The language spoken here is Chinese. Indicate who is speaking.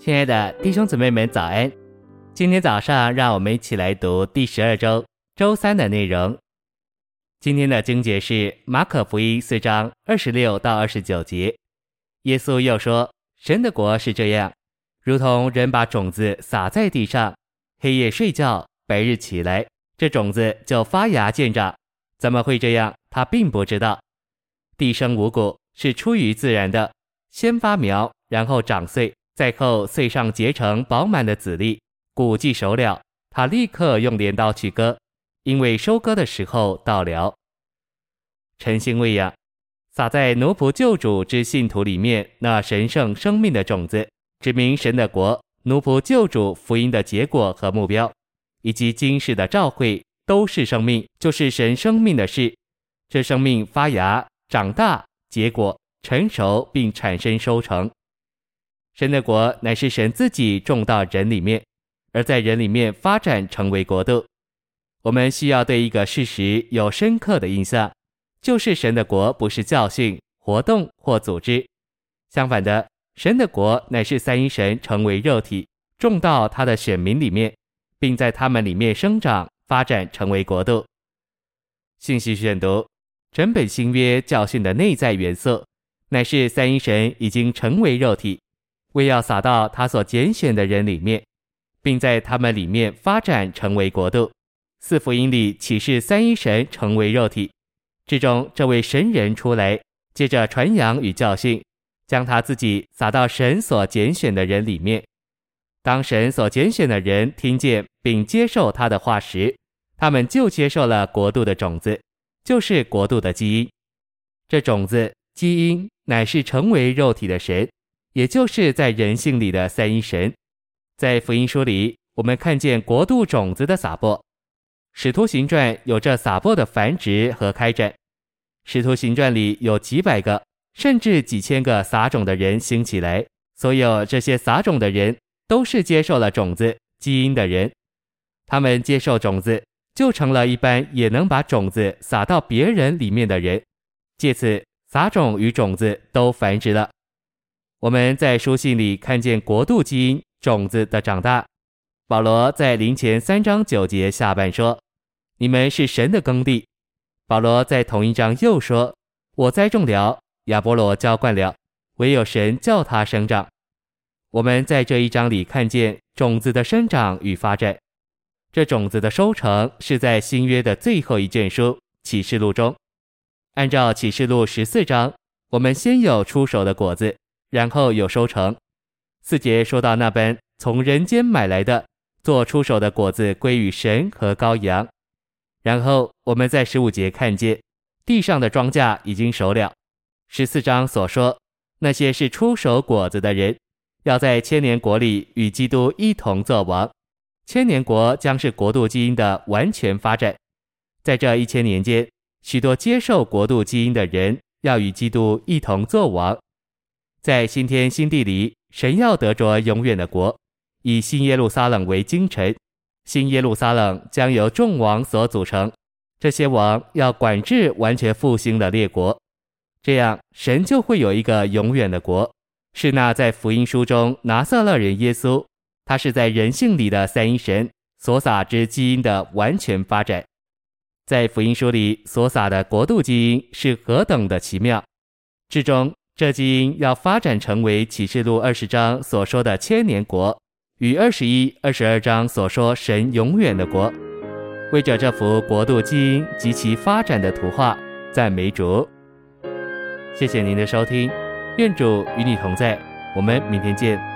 Speaker 1: 亲爱的弟兄姊妹们，早安！今天早上，让我们一起来读第十二周周三的内容。今天的经节是马可福音四章二十六到二十九节。耶稣又说：“神的国是这样，如同人把种子撒在地上，黑夜睡觉，白日起来，这种子就发芽见长。怎么会这样？他并不知道。地生五谷是出于自然的，先发苗，然后长穗。”在后穗上结成饱满的籽粒，谷既熟了，他立刻用镰刀去割，因为收割的时候到了。晨星喂养，撒在奴仆救主之信徒里面那神圣生命的种子，指明神的国、奴仆救主福音的结果和目标，以及今世的召会，都是生命，就是神生命的事。这生命发芽、长大、结果、成熟，并产生收成。神的国乃是神自己种到人里面，而在人里面发展成为国度。我们需要对一个事实有深刻的印象，就是神的国不是教训、活动或组织。相反的，神的国乃是三一神成为肉体，种到他的选民里面，并在他们里面生长发展成为国度。信息选读：整本新约教训的内在元素，乃是三一神已经成为肉体。为要撒到他所拣选的人里面，并在他们里面发展成为国度。四福音里启示三一神成为肉体之中，这位神人出来，借着传扬与教训，将他自己撒到神所拣选的人里面。当神所拣选的人听见并接受他的话时，他们就接受了国度的种子，就是国度的基因。这种子基因乃是成为肉体的神。也就是在人性里的三一神，在福音书里，我们看见国度种子的撒播。使徒行传有这撒播的繁殖和开展。使徒行传里有几百个，甚至几千个撒种的人兴起来。所有这些撒种的人，都是接受了种子基因的人。他们接受种子，就成了一般也能把种子撒到别人里面的人。借此，撒种与种子都繁殖了。我们在书信里看见国度基因种子的长大。保罗在林前三章九节下半说：“你们是神的耕地。”保罗在同一章又说：“我栽种了，亚波罗浇灌了，唯有神叫它生长。”我们在这一章里看见种子的生长与发展。这种子的收成是在新约的最后一卷书启示录中。按照启示录十四章，我们先有出手的果子。然后有收成。四节说到那般从人间买来的做出手的果子归于神和羔羊。然后我们在十五节看见地上的庄稼已经熟了。十四章所说那些是出手果子的人，要在千年国里与基督一同作王。千年国将是国度基因的完全发展。在这一千年间，许多接受国度基因的人要与基督一同作王。在新天新地里，神要得着永远的国，以新耶路撒冷为京城。新耶路撒冷将由众王所组成，这些王要管制完全复兴的列国。这样，神就会有一个永远的国，是那在福音书中拿撒勒人耶稣，他是在人性里的三一神所撒之基因的完全发展。在福音书里所撒的国度基因是何等的奇妙，至终。这基因要发展成为启示录二十章所说的千年国，与二十一、二十二章所说神永远的国。为着这幅国度基因及其发展的图画，赞美主。谢谢您的收听，愿主与你同在，我们明天见。